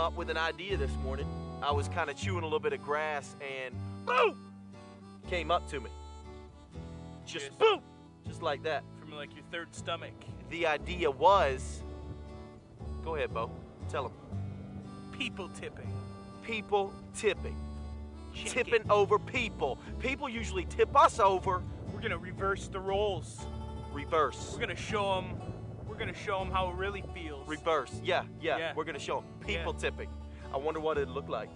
up with an idea this morning. I was kind of chewing a little bit of grass and boom! Came up to me. Just Yes. boom! Just like that. From like your third stomach. The idea was go ahead, Bo. Tell them. People tipping. People tipping. Chicken. Tipping over people. People usually tip us over. We're gonna reverse the roles. Reverse. We're gonna show them. We're gonna show them how it really feels. Reverse. Yeah, yeah. Yeah. We're gonna show 'em. people Yeah. tipping. I wonder what it'd look like.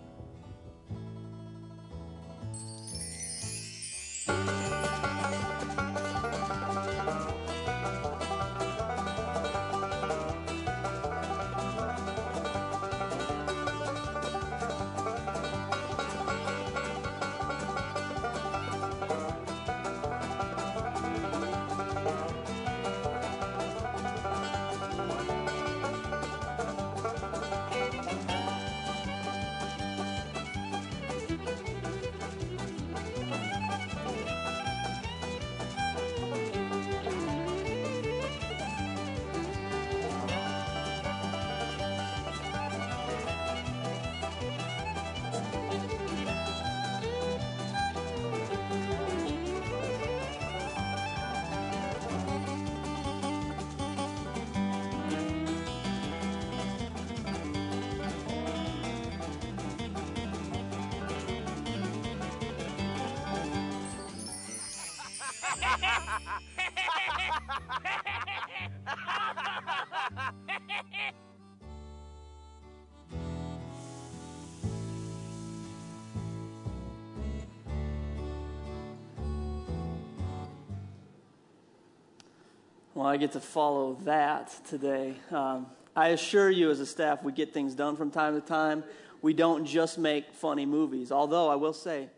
Well, I get to follow that today. Um, I assure you, as a staff, we get things done from time to time. We don't just make funny movies, although I will say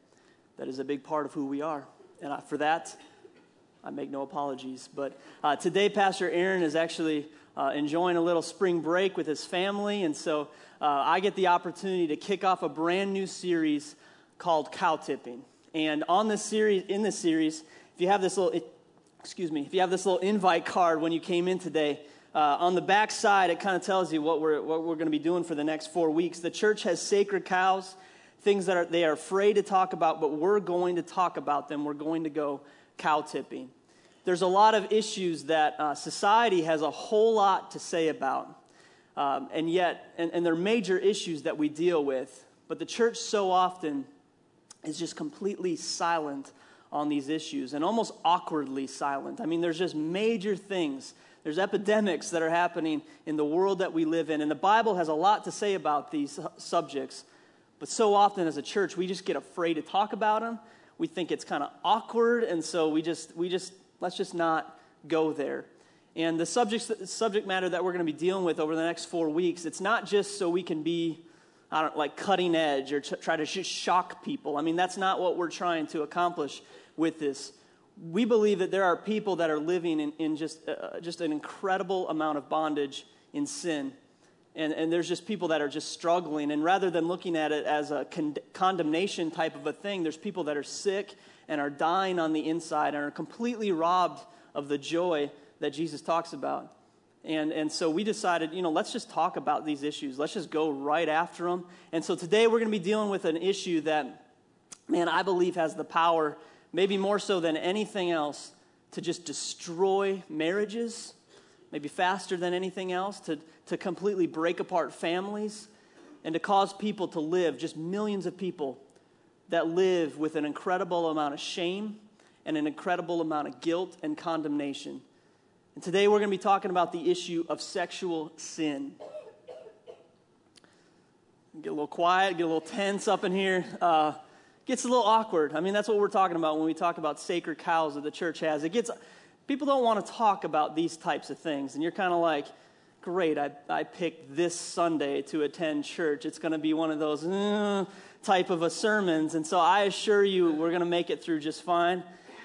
that is a big part of who we are. And I, for that, I make no apologies. But uh, today, Pastor Aaron is actually uh, enjoying a little spring break with his family. And so uh, I get the opportunity to kick off a brand new series called Cow Tipping. And on this series, in this series, if you have this little, excuse me, if you have this little invite card when you came in today, uh, on the back side, it kind of tells you what we're, what we're going to be doing for the next four weeks. The church has sacred cows, things that are, they are afraid to talk about, but we're going to talk about them. We're going to go cow tipping. There's a lot of issues that uh, society has a whole lot to say about, um, and yet, and, and they're major issues that we deal with, but the church so often is just completely silent on these issues and almost awkwardly silent. I mean, there's just major things. There's epidemics that are happening in the world that we live in, and the Bible has a lot to say about these subjects. But so often as a church, we just get afraid to talk about them. We think it's kind of awkward, and so we just, we just, let's just not go there. And the subjects, subject matter that we're going to be dealing with over the next four weeks, it's not just so we can be I don't like cutting edge or t- try to just shock people. I mean, that's not what we're trying to accomplish with this. We believe that there are people that are living in, in just, uh, just an incredible amount of bondage in sin. And, and there's just people that are just struggling. And rather than looking at it as a con- condemnation type of a thing, there's people that are sick and are dying on the inside and are completely robbed of the joy that Jesus talks about. And, and so we decided, you know, let's just talk about these issues. Let's just go right after them. And so today we're going to be dealing with an issue that, man, I believe has the power, maybe more so than anything else, to just destroy marriages, maybe faster than anything else, to, to completely break apart families, and to cause people to live, just millions of people that live with an incredible amount of shame and an incredible amount of guilt and condemnation. And today we're going to be talking about the issue of sexual sin. Get a little quiet, get a little tense up in here. Uh, gets a little awkward. I mean, that's what we're talking about when we talk about sacred cows that the church has. It gets people don't want to talk about these types of things, and you're kind of like, great, I, I picked this Sunday to attend church. It's going to be one of those uh, type of a sermons, and so I assure you, we're going to make it through just fine.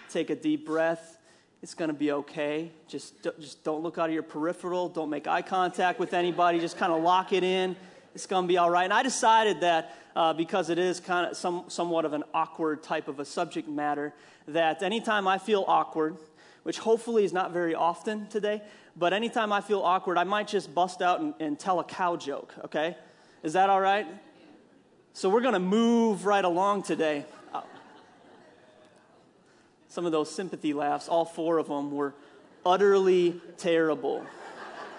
Take a deep breath. It's going to be okay. Just, just don't look out of your peripheral. Don't make eye contact with anybody. Just kind of lock it in. It's going to be all right. And I decided that uh, because it is kind of some, somewhat of an awkward type of a subject matter, that anytime I feel awkward, which hopefully is not very often today. But anytime I feel awkward, I might just bust out and, and tell a cow joke, okay? Is that all right? So we're going to move right along today. Some of those sympathy laughs, all four of them, were utterly terrible.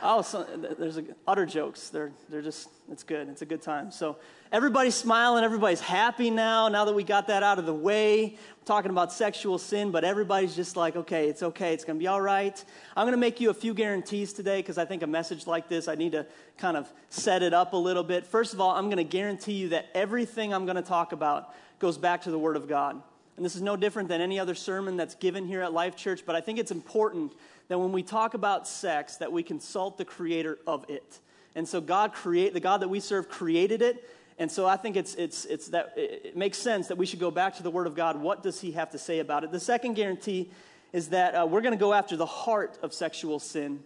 Oh, so, there's a, utter jokes. They're, they're just, it's good. It's a good time. So everybody's smiling. Everybody's happy now, now that we got that out of the way. We're talking about sexual sin, but everybody's just like, okay, it's okay. It's going to be all right. I'm going to make you a few guarantees today because I think a message like this, I need to kind of set it up a little bit. First of all, I'm going to guarantee you that everything I'm going to talk about goes back to the Word of God. And this is no different than any other sermon that's given here at Life Church, but I think it's important that when we talk about sex that we consult the creator of it. And so God create the God that we serve created it. And so I think it's, it's, it's that it makes sense that we should go back to the Word of God. What does He have to say about it? The second guarantee is that uh, we're going to go after the heart of sexual sin,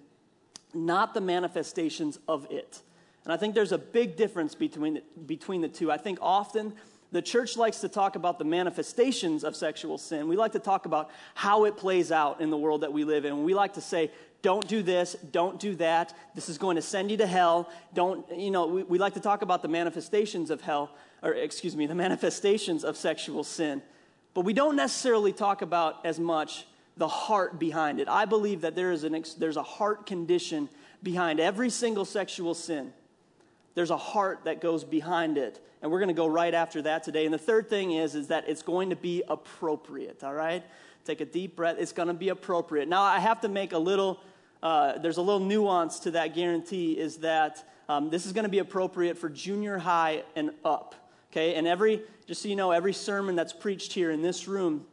not the manifestations of it. And I think there's a big difference between the, between the two. I think often the church likes to talk about the manifestations of sexual sin. We like to talk about how it plays out in the world that we live in. We like to say, don't do this, don't do that. This is going to send you to hell. Don't, you know, we, we like to talk about the manifestations of hell, or excuse me, the manifestations of sexual sin. But we don't necessarily talk about as much the heart behind it. I believe that there is an, there's a heart condition behind every single sexual sin. There's a heart that goes behind it and we're going to go right after that today. And the third thing is, is that it's going to be appropriate, all right? Take a deep breath. It's going to be appropriate. Now, I have to make a little, uh, there's a little nuance to that guarantee is that um, this is going to be appropriate for junior high and up, okay? And every, just so you know, every sermon that's preached here in this room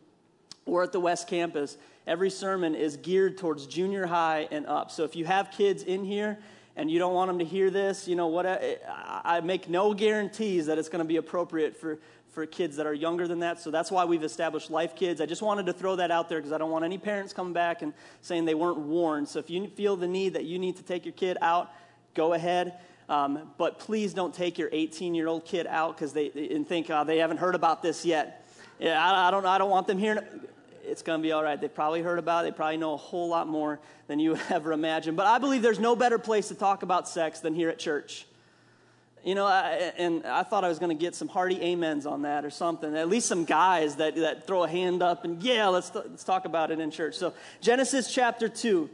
or at the West Campus, every sermon is geared towards junior high and up. So if you have kids in here and you don't want them to hear this, you know what? I, I make no guarantees that it's going to be appropriate for, for kids that are younger than that. So that's why we've established Life Kids. I just wanted to throw that out there because I don't want any parents coming back and saying they weren't warned. So if you feel the need that you need to take your kid out, go ahead. Um, but please don't take your 18 year old kid out because they and think uh, they haven't heard about this yet. Yeah, I, I, don't. I don't want them hearing it's going to be all right. They've probably heard about it. They probably know a whole lot more than you ever imagine. But I believe there's no better place to talk about sex than here at church. You know, I, and I thought I was going to get some hearty amens on that or something. At least some guys that, that throw a hand up and, yeah, let's, let's talk about it in church. So, Genesis chapter 2.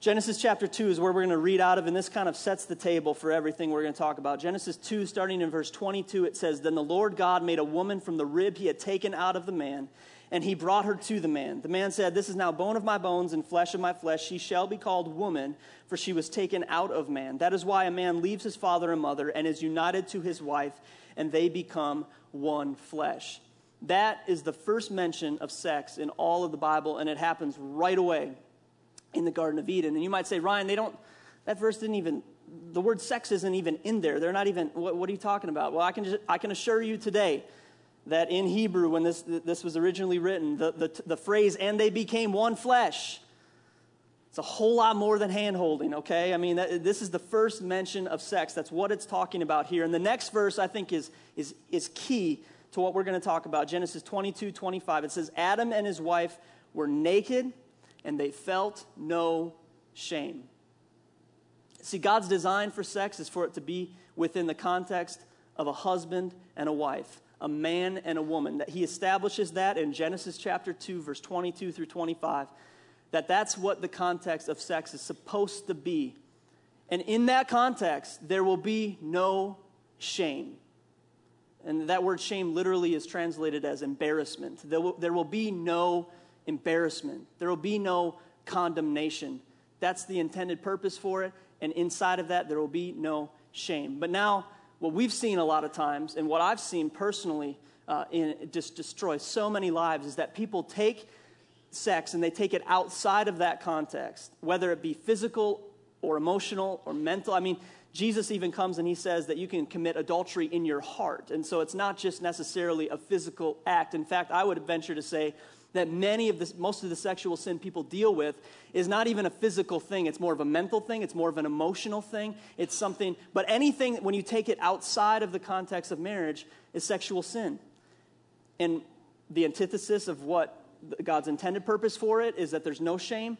Genesis chapter 2 is where we're going to read out of, and this kind of sets the table for everything we're going to talk about. Genesis 2, starting in verse 22, it says, Then the Lord God made a woman from the rib he had taken out of the man and he brought her to the man. The man said, This is now bone of my bones and flesh of my flesh. She shall be called woman, for she was taken out of man. That is why a man leaves his father and mother and is united to his wife, and they become one flesh. That is the first mention of sex in all of the Bible, and it happens right away in the Garden of Eden. And you might say, Ryan, they don't, that verse didn't even, the word sex isn't even in there. They're not even, what, what are you talking about? Well, I can, just, I can assure you today that in Hebrew, when this, this was originally written, the, the, the phrase, and they became one flesh, it's a whole lot more than hand holding, okay? I mean, that, this is the first mention of sex. That's what it's talking about here. And the next verse, I think, is, is, is key to what we're going to talk about. Genesis 22 25. It says, Adam and his wife were naked and they felt no shame. See, God's design for sex is for it to be within the context of a husband and a wife a man and a woman. That he establishes that in Genesis chapter 2, verse 22 through 25, that that's what the context of sex is supposed to be. And in that context, there will be no shame. And that word shame literally is translated as embarrassment. There will, there will be no embarrassment, there will be no condemnation. That's the intended purpose for it. And inside of that, there will be no shame. But now, what we've seen a lot of times, and what I've seen personally, uh, in, just destroy so many lives, is that people take sex and they take it outside of that context, whether it be physical or emotional or mental. I mean, Jesus even comes and he says that you can commit adultery in your heart. And so it's not just necessarily a physical act. In fact, I would venture to say that many of the, most of the sexual sin people deal with is not even a physical thing. It's more of a mental thing. It's more of an emotional thing. It's something, but anything, when you take it outside of the context of marriage, is sexual sin. And the antithesis of what God's intended purpose for it is that there's no shame.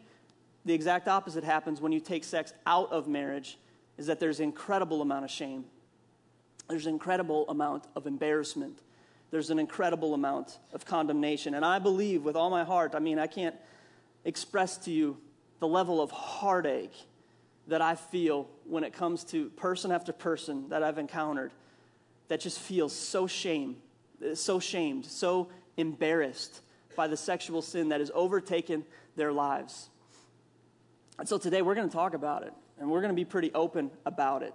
The exact opposite happens when you take sex out of marriage, is that there's an incredible amount of shame. There's an incredible amount of embarrassment. There's an incredible amount of condemnation. And I believe with all my heart, I mean, I can't express to you the level of heartache that I feel when it comes to person after person that I've encountered that just feels so shame, so shamed, so embarrassed by the sexual sin that has overtaken their lives. And so today we're going to talk about it, and we're going to be pretty open about it.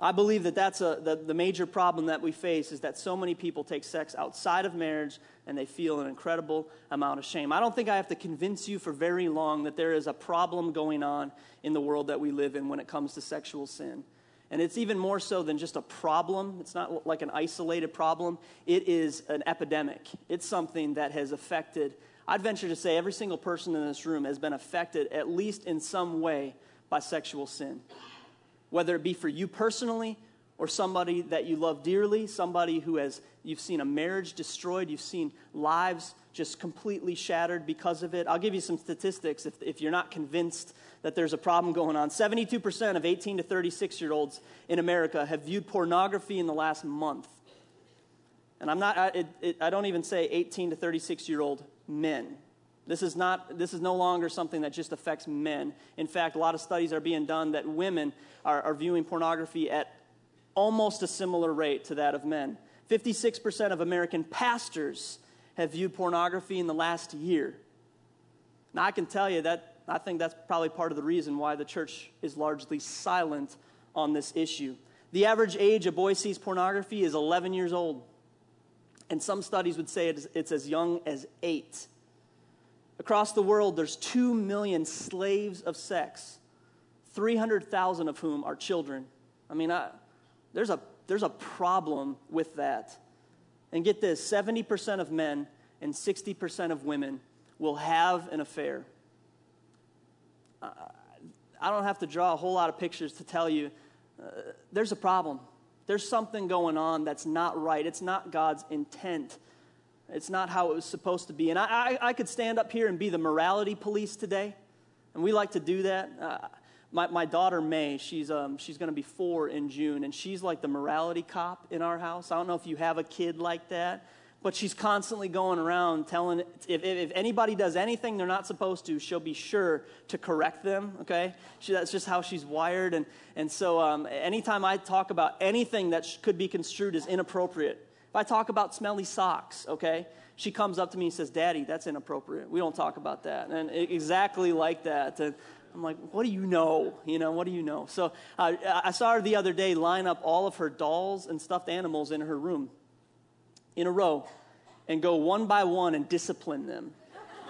I believe that that's a, the, the major problem that we face is that so many people take sex outside of marriage and they feel an incredible amount of shame. I don't think I have to convince you for very long that there is a problem going on in the world that we live in when it comes to sexual sin. And it's even more so than just a problem. It's not like an isolated problem. It is an epidemic. It's something that has affected, I'd venture to say, every single person in this room has been affected, at least in some way, by sexual sin whether it be for you personally or somebody that you love dearly, somebody who has, you've seen a marriage destroyed, you've seen lives just completely shattered because of it. I'll give you some statistics if, if you're not convinced that there's a problem going on. 72% of 18 to 36 year olds in America have viewed pornography in the last month. And I'm not, I, it, it, I don't even say 18 to 36 year old men. This is, not, this is no longer something that just affects men. In fact, a lot of studies are being done that women are, are viewing pornography at almost a similar rate to that of men. 56% of American pastors have viewed pornography in the last year. Now, I can tell you that I think that's probably part of the reason why the church is largely silent on this issue. The average age a boy sees pornography is 11 years old, and some studies would say it's, it's as young as eight. Across the world, there's 2 million slaves of sex, 300,000 of whom are children. I mean, I, there's, a, there's a problem with that. And get this 70% of men and 60% of women will have an affair. I don't have to draw a whole lot of pictures to tell you uh, there's a problem. There's something going on that's not right. It's not God's intent it's not how it was supposed to be. And I, I, I could stand up here and be the morality police today, and we like to do that. Uh, my, my daughter, May, she's, um, she's going to be four in June, and she's like the morality cop in our house. I don't know if you have a kid like that, but she's constantly going around telling if, if, anybody does anything they're not supposed to, she'll be sure to correct them, okay? She, that's just how she's wired. And, and so um, anytime I talk about anything that could be construed as inappropriate, if I talk about smelly socks, okay, she comes up to me and says, Daddy, that's inappropriate. We don't talk about that. And exactly like that. And I'm like, what do you know? You know, what do you know? So uh, I saw her the other day line up all of her dolls and stuffed animals in her room in a row and go one by one and discipline them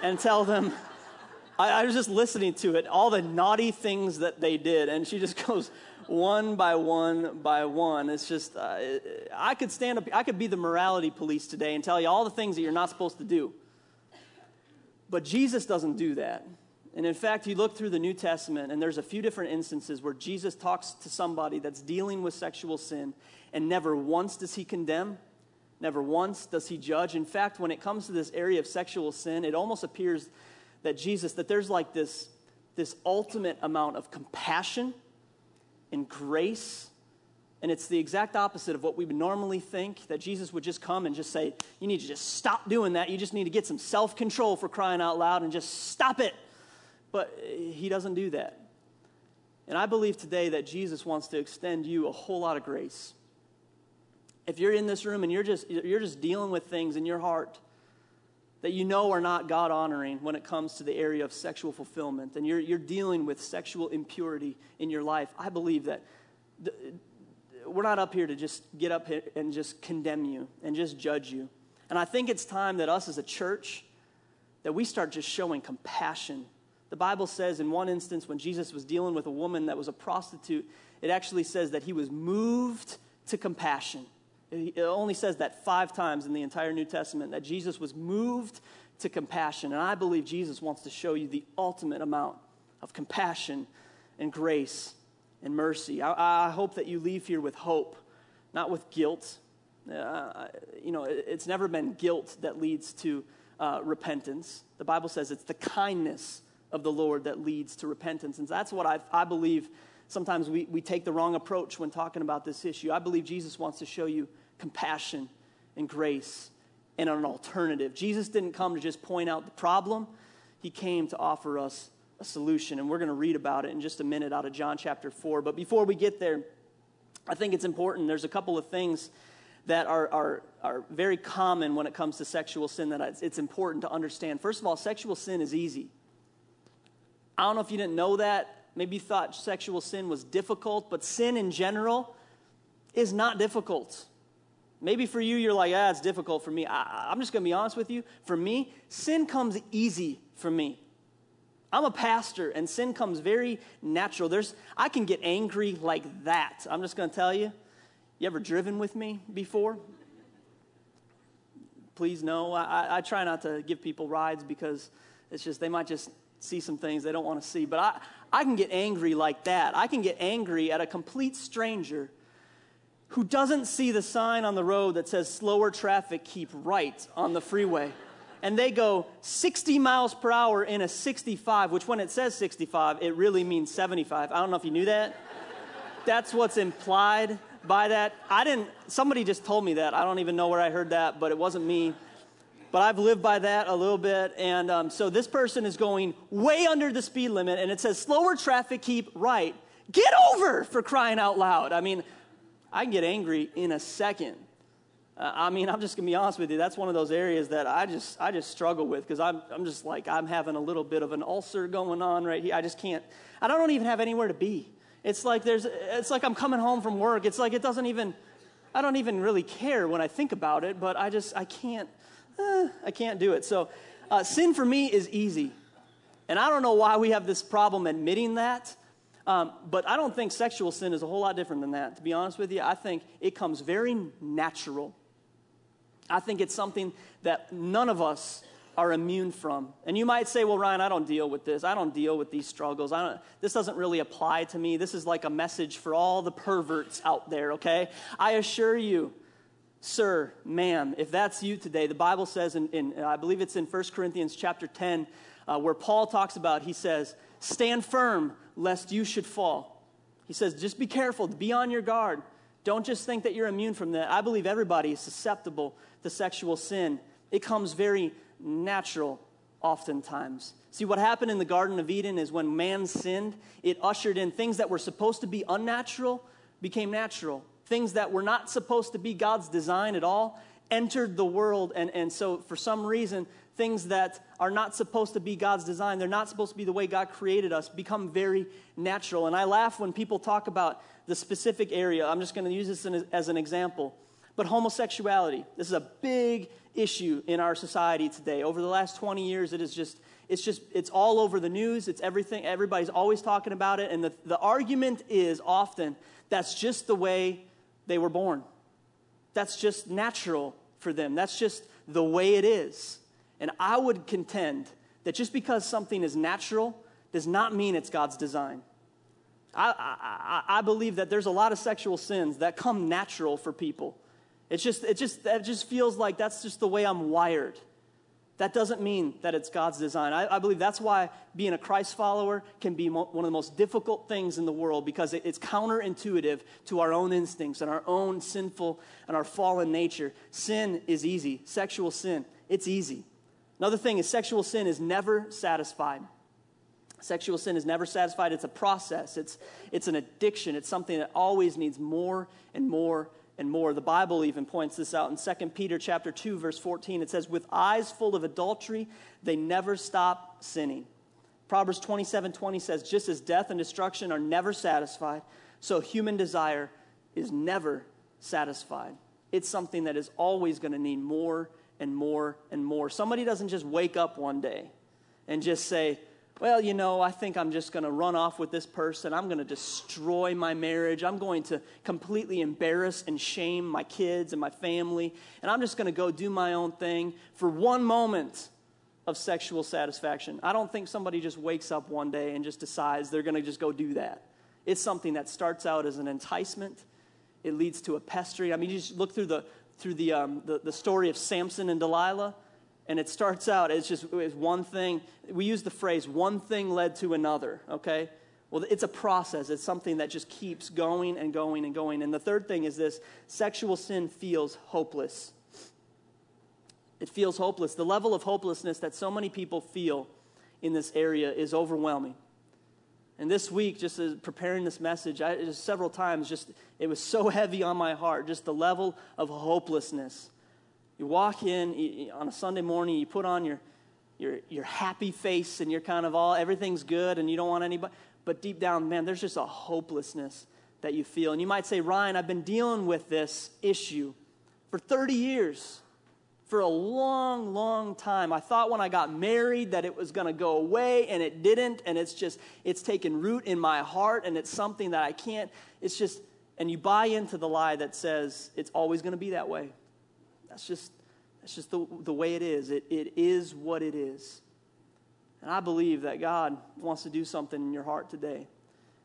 and tell them, I, I was just listening to it, all the naughty things that they did. And she just goes, one by one by one. It's just, uh, I could stand up, I could be the morality police today and tell you all the things that you're not supposed to do. But Jesus doesn't do that. And in fact, you look through the New Testament, and there's a few different instances where Jesus talks to somebody that's dealing with sexual sin, and never once does he condemn, never once does he judge. In fact, when it comes to this area of sexual sin, it almost appears that Jesus, that there's like this, this ultimate amount of compassion and grace. And it's the exact opposite of what we would normally think that Jesus would just come and just say, You need to just stop doing that. You just need to get some self control for crying out loud and just stop it. But uh, he doesn't do that. And I believe today that Jesus wants to extend you a whole lot of grace. If you're in this room and you're just, you're just dealing with things in your heart that you know are not God honoring when it comes to the area of sexual fulfillment, and you're, you're dealing with sexual impurity in your life, I believe that th- we're not up here to just get up here and just condemn you and just judge you. And I think it's time that us as a church, that we start just showing compassion. The Bible says in one instance when Jesus was dealing with a woman that was a prostitute, it actually says that he was moved to compassion. It only says that five times in the entire New Testament that Jesus was moved to compassion. And I believe Jesus wants to show you the ultimate amount of compassion and grace and mercy. I, I hope that you leave here with hope, not with guilt. Uh, you know, it's never been guilt that leads to uh, repentance. The Bible says it's the kindness of the Lord that leads to repentance. And that's what I, I believe sometimes we, we take the wrong approach when talking about this issue. I believe Jesus wants to show you compassion and grace and an alternative. Jesus didn't come to just point out the problem, He came to offer us a solution. And we're going to read about it in just a minute out of John chapter 4. But before we get there, I think it's important. There's a couple of things that are, are, are very common when it comes to sexual sin that it's important to understand. First of all, sexual sin is easy. I don't know if you didn't know that. Maybe you thought sexual sin was difficult, but sin in general is not difficult. Maybe for you, you're like, ah, it's difficult for me. I, am just going to be honest with you. For me, sin comes easy for me. I'm a pastor, and sin comes very natural. There's, I can get angry like that. I'm just going to tell you. You ever driven with me before? Please no. I, I try not to give people rides because it's just they might just see some things they don't want to see. But I, I can get angry like that. I can get angry at a complete stranger who doesn't see the sign on the road that says slower traffic, keep right on the freeway. And they go 60 miles per hour in a 65, which when it says 65, it really means 75. I don't know if you knew that. That's what's implied by that. I didn't, somebody just told me that. I don't even know where I heard that, but it wasn't me but I've lived by that a little bit. And um, so this person is going way under the speed limit, and it says slower traffic, keep right. Get over for crying out loud. I mean, I can get angry in a second. Uh, I mean, I'm just gonna be honest with you. That's one of those areas that I just I just struggle with because I'm I'm just like I'm having a little bit of an ulcer going on right here. I just can't. I don't even have anywhere to be. It's like there's. It's like I'm coming home from work. It's like it doesn't even. I don't even really care when I think about it, but I just I can't eh, I can't do it. So, uh, sin for me is easy. And I don't know why we have this problem admitting that. Um, but I don't think sexual sin is a whole lot different than that. To be honest with you, I think it comes very natural. I think it's something that none of us are immune from. And you might say, well, Ryan, I don't deal with this. I don't deal with these struggles. I don't, this doesn't really apply to me. This is like a message for all the perverts out there, okay? I assure you, sir, ma'am, if that's you today, the Bible says, in, in I believe it's in 1 Corinthians chapter 10, uh, where Paul talks about, he says, stand firm lest you should fall. He says, just be careful, be on your guard. Don't just think that you're immune from that. I believe everybody is susceptible to sexual sin. It comes very natural oftentimes. See, what happened in the Garden of Eden is when man sinned, it ushered in things that were supposed to be unnatural became natural things that were not supposed to be God's design at all entered the world. And, and so, for some reason, things that are not supposed to be God's design, they're not supposed to be the way God created us, become very natural. And I laugh when people talk about the specific area. I'm just going to use this as an example. But homosexuality, this is a big issue in our society today. Over the last 20 years, it is just, it's just, it's all over the news. It's everything. Everybody's always talking about it. And the, the argument is often that's just the way they were born. That's just natural for them. That's just the way it is. And I would contend that just because something is natural does not mean it's God's design. I, I, I, believe that there's a lot of sexual sins that come natural for people. It's just, it just, it just feels like that's just the way I'm wired. That doesn't mean that it's God's design. I, I, believe that's why being a Christ follower can be mo- one of the most difficult things in the world because it, it's counterintuitive to our own instincts and our own sinful and our fallen nature. Sin is easy. Sexual sin, it's easy. Another thing is sexual sin is never satisfied. Sexual sin is never satisfied. It's a process, it's, it's an addiction, it's something that always needs more and more and more. The Bible even points this out in 2 Peter chapter 2 verse 14. It says with eyes full of adultery they never stop sinning. Proverbs 27:20 says just as death and destruction are never satisfied, so human desire is never satisfied. It's something that is always going to need more and more and more. Somebody doesn't just wake up one day and just say, well, you know, I think I'm just going to run off with this person. I'm going to destroy my marriage. I'm going to completely embarrass and shame my kids and my family. And I'm just going to go do my own thing for one moment of sexual satisfaction. I don't think somebody just wakes up one day and just decides they're going to just go do that. It's something that starts out as an enticement, it leads to a pestering. I mean, you just look through the, through the, um, the, the story of Samson and Delilah And it starts out, it's just it's one thing. We use the phrase, one thing led to another, okay? Well, it's a process. It's something that just keeps going and going and going. And the third thing is this sexual sin feels hopeless. It feels hopeless. The level of hopelessness that so many people feel in this area is overwhelming. And this week, just as preparing this message, I, just several times, just it was so heavy on my heart, just the level of hopelessness. You walk in you, on a Sunday morning, you put on your, your, your happy face, and you're kind of all, everything's good, and you don't want anybody. But deep down, man, there's just a hopelessness that you feel. And you might say, Ryan, I've been dealing with this issue for 30 years for a long, long time. I thought when I got married that it was going to go away, and it didn't. And it's just, it's taken root in my heart, and it's something that I can't, it's just, and you buy into the lie that says it's always going to be that way. That's just, that's just the, the way it is. It, it is what it is. And I believe that God wants to do something in your heart today.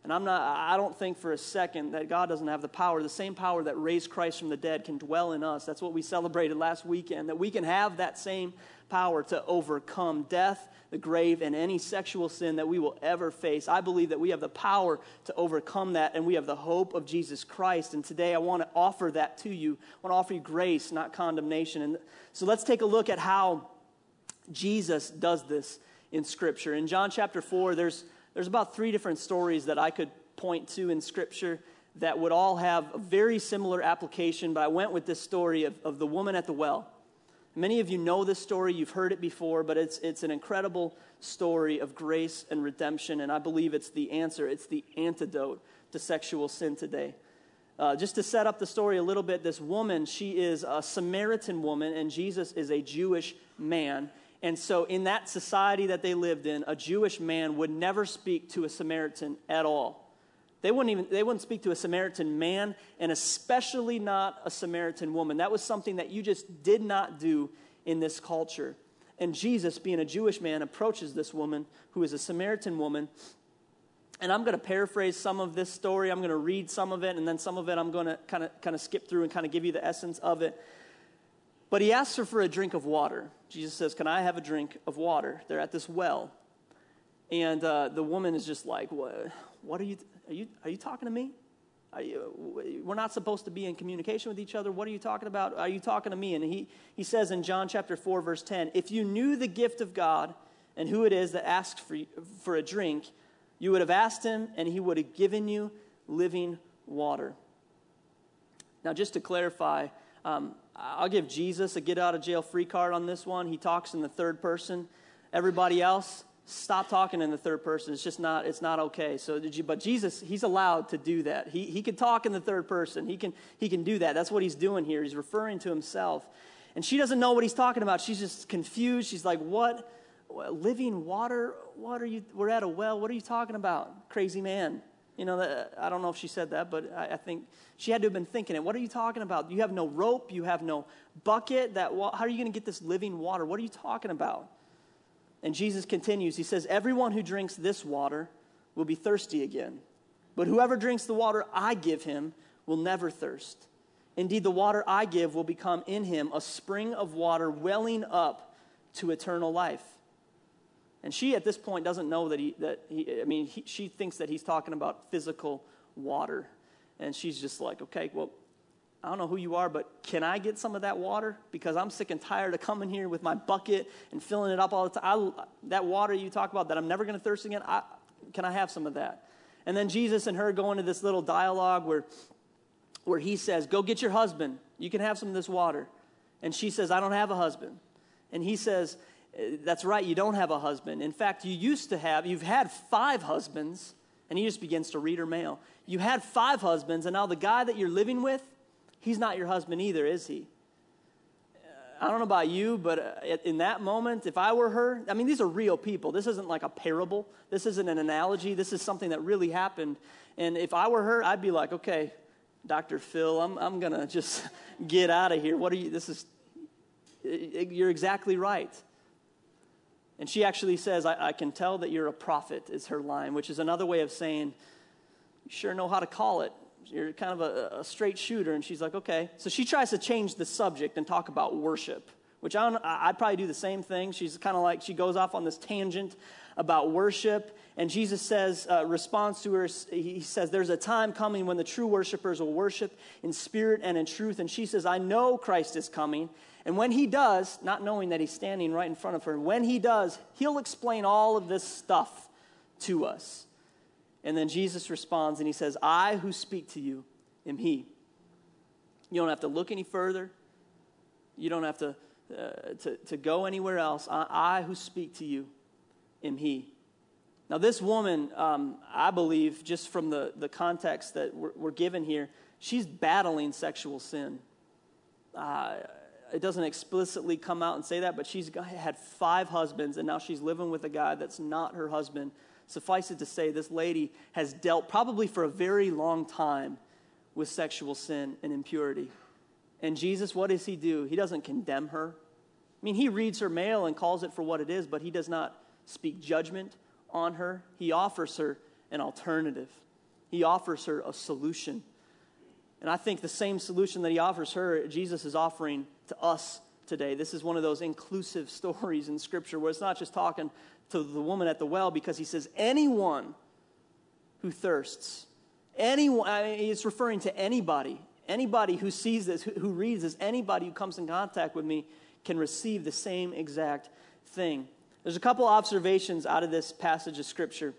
And I'm not, I don't think for a second that God doesn't have the power. The same power that raised Christ from the dead can dwell in us. That's what we celebrated last weekend, that we can have that same power to overcome death, the grave, and any sexual sin that we will ever face. I believe that we have the power to overcome that, and we have the hope of Jesus Christ. And today I want to offer that to you. I want to offer you grace, not condemnation. And so let's take a look at how Jesus does this in Scripture. In John chapter 4, there's there's about three different stories that I could point to in Scripture that would all have a very similar application, but I went with this story of, of the woman at the well. Many of you know this story, you've heard it before, but it's, it's an incredible story of grace and redemption, and I believe it's the answer, it's the antidote to sexual sin today. Uh, just to set up the story a little bit, this woman, she is a Samaritan woman, and Jesus is a Jewish man. And so, in that society that they lived in, a Jewish man would never speak to a Samaritan at all. They wouldn't even they wouldn't speak to a Samaritan man, and especially not a Samaritan woman. That was something that you just did not do in this culture. And Jesus, being a Jewish man, approaches this woman who is a Samaritan woman. And I'm going to paraphrase some of this story. I'm going to read some of it, and then some of it I'm going to kind of kind of skip through and kind of give you the essence of it. But he asks her for a drink of water. Jesus says, Can I have a drink of water? They're at this well. And uh, the woman is just like, What, what are, you, are, you, are you talking to me? You, we're not supposed to be in communication with each other. What are you talking about? Are you talking to me? And he, he says in John chapter 4, verse 10 If you knew the gift of God and who it is that asks for, for a drink, you would have asked him, and he would have given you living water. Now, just to clarify, um, I'll give Jesus a get out of jail free card on this one. He talks in the third person. Everybody else, stop talking in the third person. It's just not, it's not okay. So, did you, but Jesus, he's allowed to do that. He, he can talk in the third person. He can, he can do that. That's what he's doing here. He's referring to himself. And she doesn't know what he's talking about. She's just confused. She's like, what? Living water? What are you? We're at a well. What are you talking about? Crazy man. You know, I don't know if she said that, but I, I, think she had to have been thinking it. What are you talking about? You have no rope. You have no bucket. That how are you going to get this living water? What are you talking about? And Jesus continues. He says, "Everyone who drinks this water will be thirsty again, but whoever drinks the water I give him will never thirst. Indeed, the water I give will become in him a spring of water welling up to eternal life." And she, at this point, doesn't know that he, that he I mean, he, she thinks that he's talking about physical water. And she's just like, okay, well, I don't know who you are, but can I get some of that water? Because I'm sick and tired of coming here with my bucket and filling it up all the time. I, that water you talk about that I'm never going to thirst again, I, can I have some of that? And then Jesus and her go into this little dialogue where, where he says, Go get your husband. You can have some of this water. And she says, I don't have a husband. And he says, that's right, you don't have a husband. In fact, you used to have, you've had five husbands, and he just begins to read her mail. You had five husbands, and now the guy that you're living with, he's not your husband either, is he? I don't know about you, but uh, in that moment, if I were her, I mean, these are real people. This isn't like a parable. This isn't an analogy. This is something that really happened. And if I were her, I'd be like, okay, Dr. Phil, I'm, I'm going to just get out of here. What are you, this is, you're exactly right. And she actually says, I, I, can tell that you're a prophet, is her line, which is another way of saying, you sure know how to call it. You're kind of a, a straight shooter. And she's like, okay. So she tries to change the subject and talk about worship, which I I'd probably do the same thing. She's kind of like, she goes off on this tangent about worship. And Jesus says, uh, responds to her, he says, There's a time coming when the true worshipers will worship in spirit and in truth. And she says, I know Christ is coming. And when he does, not knowing that he's standing right in front of her, when he does, he'll explain all of this stuff to us. And then Jesus responds and he says, I who speak to you am he. You don't have to look any further. You don't have to, uh, to, to go anywhere else. I, I, who speak to you am he. Now, this woman, um, I believe, just from the, the context that we're, we're given here, she's battling sexual sin. Uh, it doesn't explicitly come out and say that, but she's had five husbands, and now she's living with a guy that's not her husband. Suffice it to say, this lady has dealt probably for a very long time with sexual sin and impurity. And Jesus, what does he do? He doesn't condemn her. I mean, he reads her mail and calls it for what it is, but he does not speak judgment on her. He offers her an alternative, he offers her a solution. And I think the same solution that he offers her, Jesus is offering to us today. This is one of those inclusive stories in Scripture where it's not just talking to the woman at the well because he says, anyone who thirsts, anyone, I mean, it's referring to anybody, anybody who sees this, who, who reads this, anybody who comes in contact with me can receive the same exact thing. There's a couple observations out of this passage of Scripture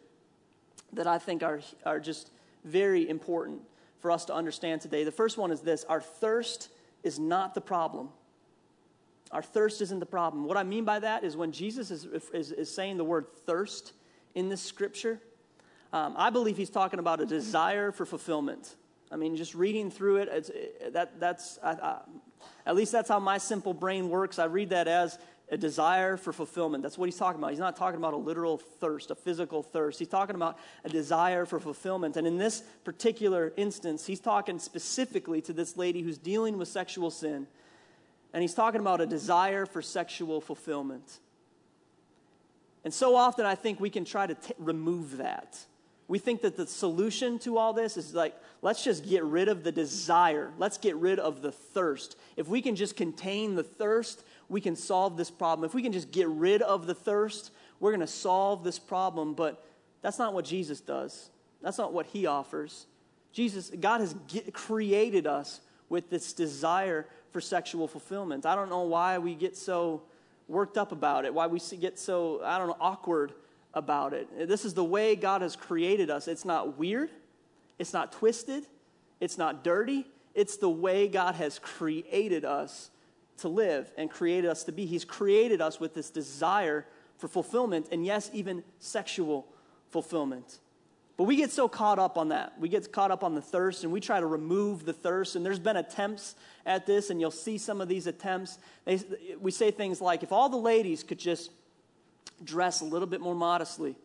that I think are, are just very important for us to understand today. The first one is this our thirst is not the problem. Our thirst isn't the problem. What I mean by that is when Jesus is, is, is saying the word thirst in this scripture, um, I believe he's talking about a desire for fulfillment. I mean, just reading through it, it's, that, that's, I, I, at least that's how my simple brain works. I read that as a desire for fulfillment. That's what he's talking about. He's not talking about a literal thirst, a physical thirst. He's talking about a desire for fulfillment. And in this particular instance, he's talking specifically to this lady who's dealing with sexual sin. And he's talking about a desire for sexual fulfillment. And so often, I think we can try to t- remove that. We think that the solution to all this is like, let's just get rid of the desire. Let's get rid of the thirst. If we can just contain the thirst, we can solve this problem. If we can just get rid of the thirst, we're going to solve this problem. But that's not what Jesus does. That's not what he offers. Jesus, God has get, created us with this desire for sexual fulfillment. I don't know why we get so worked up about it, why we get so, I don't know, awkward about it. This is the way God has created us. It's not weird, it's not twisted, it's not dirty. It's the way God has created us to live and created us to be. He's created us with this desire for fulfillment, and yes, even sexual fulfillment. But we get so caught up on that. We get caught up on the thirst, and we try to remove the thirst. And there's been attempts at this, and you'll see some of these attempts. They, we say things like, if all the ladies could just dress a little bit more modestly,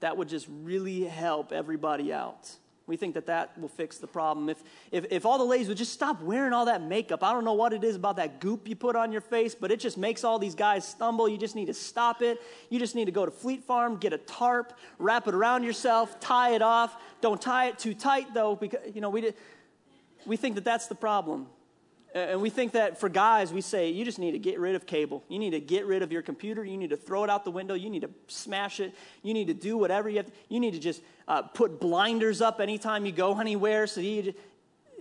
that would just really help everybody out. We think that that will fix the problem. If, if, if all the ladies would just stop wearing all that makeup, I don't know what it is about that goop you put on your face, but it just makes all these guys stumble. You just need to stop it. You just need to go to Fleet Farm, get a tarp, wrap it around yourself, tie it off. Don't tie it too tight, though, because, you know, we, we think that that's the problem. And we think that for guys, we say, you just need to get rid of cable. You need to get rid of your computer. You need to throw it out the window. You need to smash it. You need to do whatever you have. To, you need to just uh, put blinders up anytime you go anywhere. So you,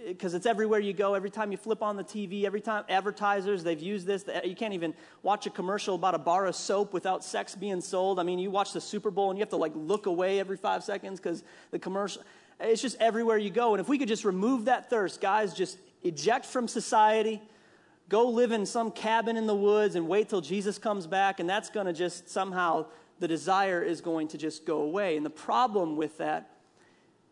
because it's everywhere you go. Every time you flip on the TV, every time advertisers, they've used this. You can't even watch a commercial about a bar of soap without sex being sold. I mean, you watch the Super Bowl and you have to like look away every five seconds because the commercial, it's just everywhere you go. And if we could just remove that thirst, guys, just eject from society, go live in some cabin in the woods and wait till Jesus comes back, and that's going to just somehow, the desire is going to just go away. And the problem with that,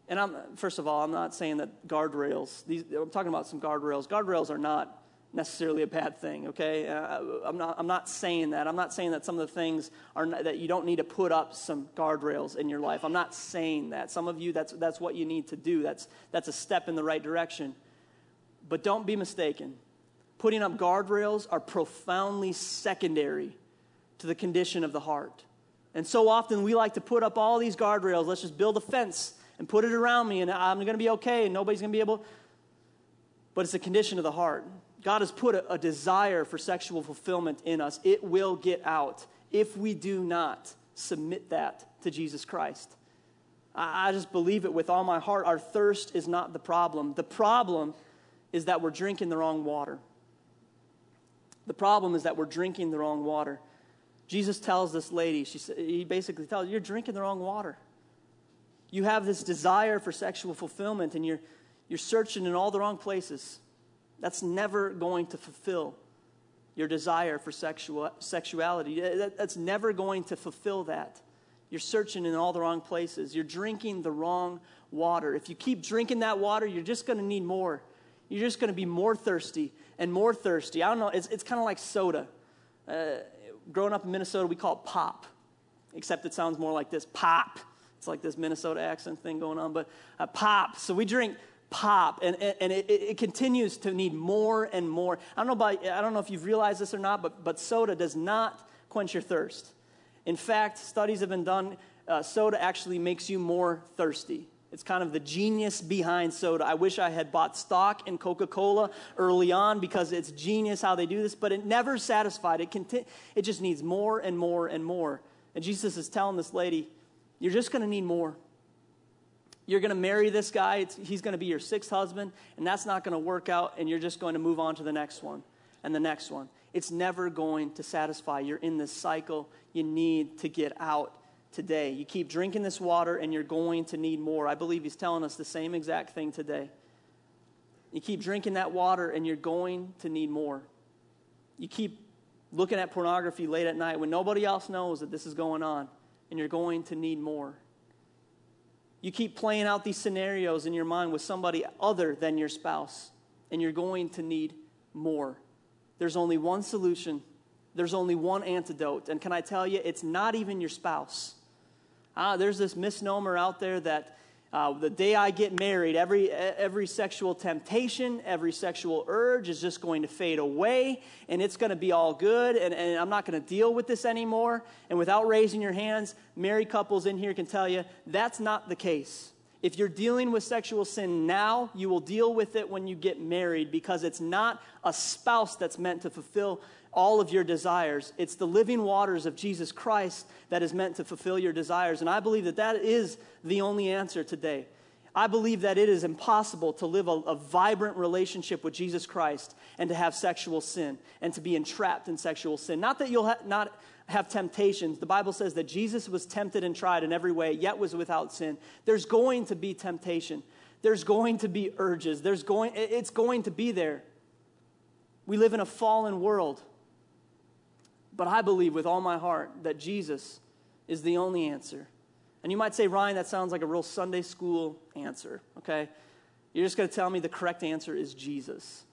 and I'm, first of all, I'm not saying that guardrails, these, I'm talking about some guardrails. Guardrails are not necessarily a bad thing, okay? Uh, I'm, not, I'm not saying that. I'm not saying that some of the things are not, that you don't need to put up some guardrails in your life. I'm not saying that. Some of you, that's, that's what you need to do. That's, that's a step in the right direction. But don't be mistaken. Putting up guardrails are profoundly secondary to the condition of the heart. And so often we like to put up all these guardrails. Let's just build a fence and put it around me, and I'm going to be okay, and nobody's going to be able. But it's the condition of the heart. God has put a, a desire for sexual fulfillment in us. It will get out if we do not submit that to Jesus Christ. I, I just believe it with all my heart. Our thirst is not the problem. The problem is that we're drinking the wrong water. The problem is that we're drinking the wrong water. Jesus tells this lady, she, he basically tells You're drinking the wrong water. You have this desire for sexual fulfillment and you're, you're searching in all the wrong places. That's never going to fulfill your desire for sexual, sexuality. That, that's never going to fulfill that. You're searching in all the wrong places. You're drinking the wrong water. If you keep drinking that water, you're just going to need more. You're just going to be more thirsty and more thirsty. I don't know, it's, it's kind of like soda. Uh, growing up in Minnesota, we call it pop, except it sounds more like this pop. It's like this Minnesota accent thing going on, but uh, pop. So we drink pop, and, and, it, it, continues to need more and more. I don't know about, I don't know if you've realized this or not, but, but soda does not quench your thirst. In fact, studies have been done. Uh, soda actually makes you more thirsty. It's kind of the genius behind soda. I wish I had bought stock in Coca Cola early on because it's genius how they do this, but it never satisfied. It, conti- it just needs more and more and more. And Jesus is telling this lady, You're just going to need more. You're going to marry this guy, it's, he's going to be your sixth husband, and that's not going to work out, and you're just going to move on to the next one and the next one. It's never going to satisfy. You're in this cycle. You need to get out today. You keep drinking this water and you're going to need more. I believe he's telling us the same exact thing today. You keep drinking that water and you're going to need more. You keep looking at pornography late at night when nobody else knows that this is going on and you're going to need more. You keep playing out these scenarios in your mind with somebody other than your spouse and you're going to need more. There's only one solution. There's only one antidote. And can I tell you, it's not even your spouse. Uh, there's this misnomer out there that uh, the day I get married, every, every sexual temptation, every sexual urge is just going to fade away and it's going to be all good and, and I'm not going to deal with this anymore. And without raising your hands, married couples in here can tell you that's not the case. If you're dealing with sexual sin now, you will deal with it when you get married because it's not a spouse that's meant to fulfill all of your desires. It's the living waters of Jesus Christ that is meant to fulfill your desires. And I believe that that is the only answer today. I believe that it is impossible to live a, a, vibrant relationship with Jesus Christ and to have sexual sin and to be entrapped in sexual sin. Not that you'll ha- not have temptations. The Bible says that Jesus was tempted and tried in every way, yet was without sin. There's going to be temptation. There's going to be urges. There's going, it's going to be there. We live in a fallen world. But I believe with all my heart that Jesus is the only answer. And you might say, Ryan, that sounds like a real Sunday school answer, okay? You're just going to tell me the correct answer is Jesus.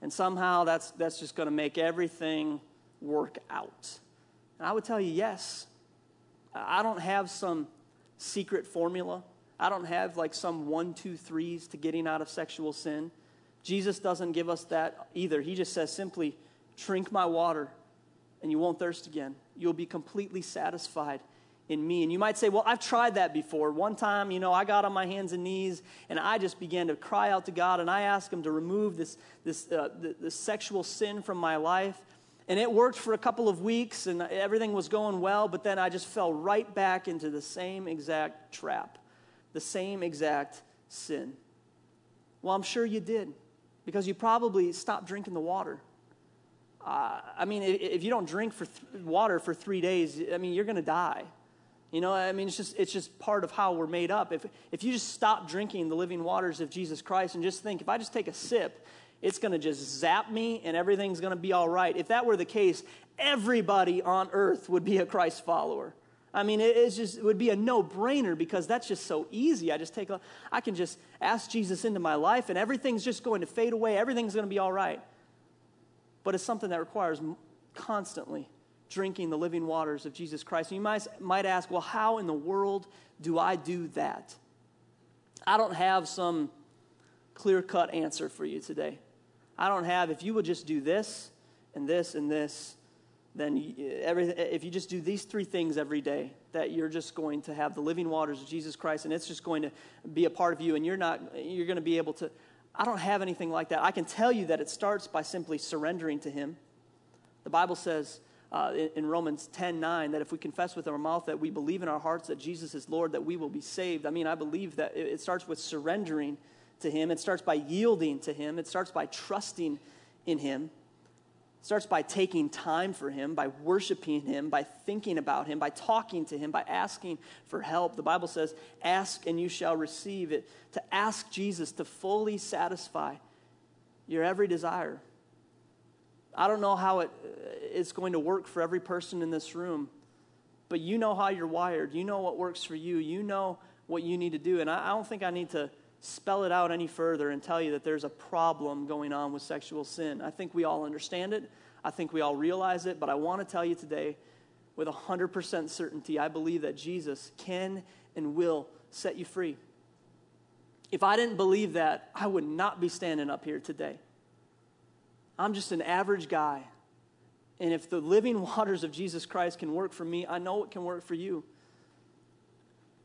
And somehow that's, that's just going to make everything work out. And I would tell you, yes. I don't have some secret formula. I don't have like some one, two, threes to getting out of sexual sin. Jesus doesn't give us that either. He just says simply, drink my water and you won't thirst again. You'll be completely satisfied in me. And you might say, Well, I've tried that before. One time, you know, I got on my hands and knees and I just began to cry out to God and I asked Him to remove this, this, uh, the sexual sin from my life. And it worked for a couple of weeks and everything was going well, but then I just fell right back into the same exact trap, the same exact sin. Well, I'm sure you did because you probably stopped drinking the water. Uh, I mean, if you don't drink for th- water for three days, I mean, you're going to die. You know, I mean, it's just, it's just part of how we're made up. If, if you just stop drinking the living waters of Jesus Christ and just think, if I just take a sip, it's going to just zap me and everything's going to be all right. If that were the case, everybody on earth would be a Christ follower. I mean, it, just, it would be a no brainer because that's just so easy. I just take a, I can just ask Jesus into my life and everything's just going to fade away. Everything's going to be all right but it's something that requires constantly drinking the living waters of Jesus Christ. And you might, might ask, well, how in the world do I do that? I don't have some clear cut answer for you today. I don't have, if you would just do this and this and this, then every, if you just do these three things every day, that you're just going to have the living waters of Jesus Christ and it's just going to be a part of you and you're not, you're going to be able to. I don't have anything like that. I can tell you that it starts by simply surrendering to Him. The Bible says uh, in, Romans 10 9 that if we confess with our mouth that we believe in our hearts that Jesus is Lord, that we will be saved. I mean, I believe that it starts with surrendering to Him, it starts by yielding to Him, it starts by trusting in Him. It starts by taking time for Him, by worshiping Him, by thinking about Him, by talking to Him, by asking for help. The Bible says, Ask and you shall receive it. To ask Jesus to fully satisfy your every desire. I don't know how it uh, is going to work for every person in this room, but you know how you're wired. You know what works for you. You know what you need to do. And I, I don't think I need to spell it out any further and tell you that there's a problem going on with sexual sin. I think we all understand it. I think we all realize it, but I want to tell you today with 100% certainty I believe that Jesus can and will set you free. If I didn't believe that, I would not be standing up here today. I'm just an average guy. And if the living waters of Jesus Christ can work for me, I know it can work for you.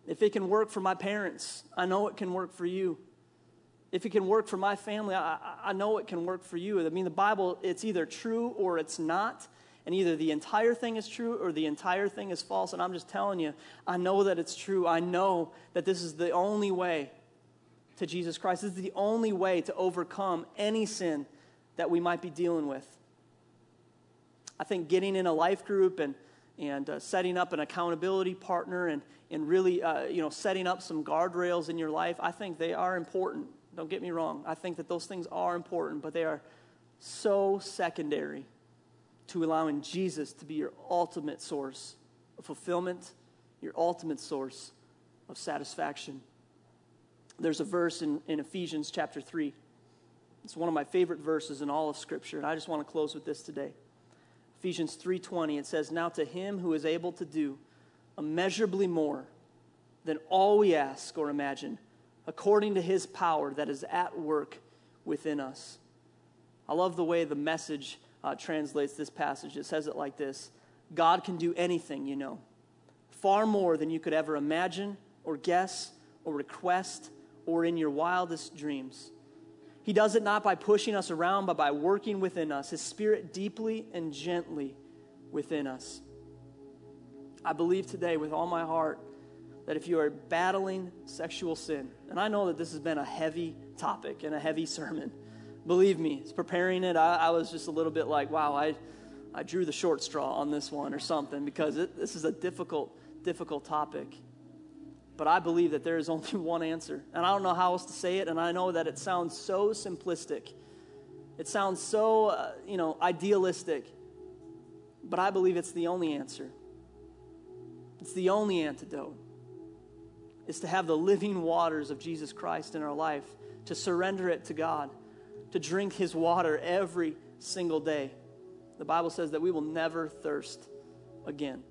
If it can work for my parents, I know it can work for you. If it can work for my family, I, I know it can work for you. I mean, the Bible, it's either true or it's not. And either the entire thing is true or the entire thing is false. And I'm just telling you, I know that it's true. I know that this is the only way to Jesus Christ. This is the only way to overcome any sin that we might be dealing with. I think getting in a life group and, and uh, setting up an accountability partner and, and really, uh, you know, setting up some guardrails in your life, I think they are important. Don't get me wrong. I think that those things are important, but they are so secondary to allowing Jesus to be your ultimate source of fulfillment, your ultimate source of satisfaction. There's a verse in, in Ephesians chapter 3. It's one of my favorite verses in all of Scripture, and I just want to close with this today. Ephesians 3:20 it says now to him who is able to do immeasurably more than all we ask or imagine, according to his power that is at work within us. I love the way the message uh, translates this passage. It says it like this God can do anything, you know, far more than you could ever imagine or guess or request or in your wildest dreams. He does it not by pushing us around, but by working within us, His Spirit deeply and gently within us. I believe today with all my heart that if you are battling sexual sin, and I know that this has been a heavy topic and a heavy sermon, believe me, preparing it, I, I was just a little bit like, wow, I, I drew the short straw on this one or something because it, this is a difficult, difficult topic. But I believe that there is only one answer. And I don't know how else to say it, and I know that it sounds so simplistic. It sounds so, uh, you know, idealistic. But I believe it's the only answer. It's the only antidote. Is to have the living waters of Jesus Christ in our life, to surrender it to God, to drink his water every single day. The Bible says that we will never thirst again.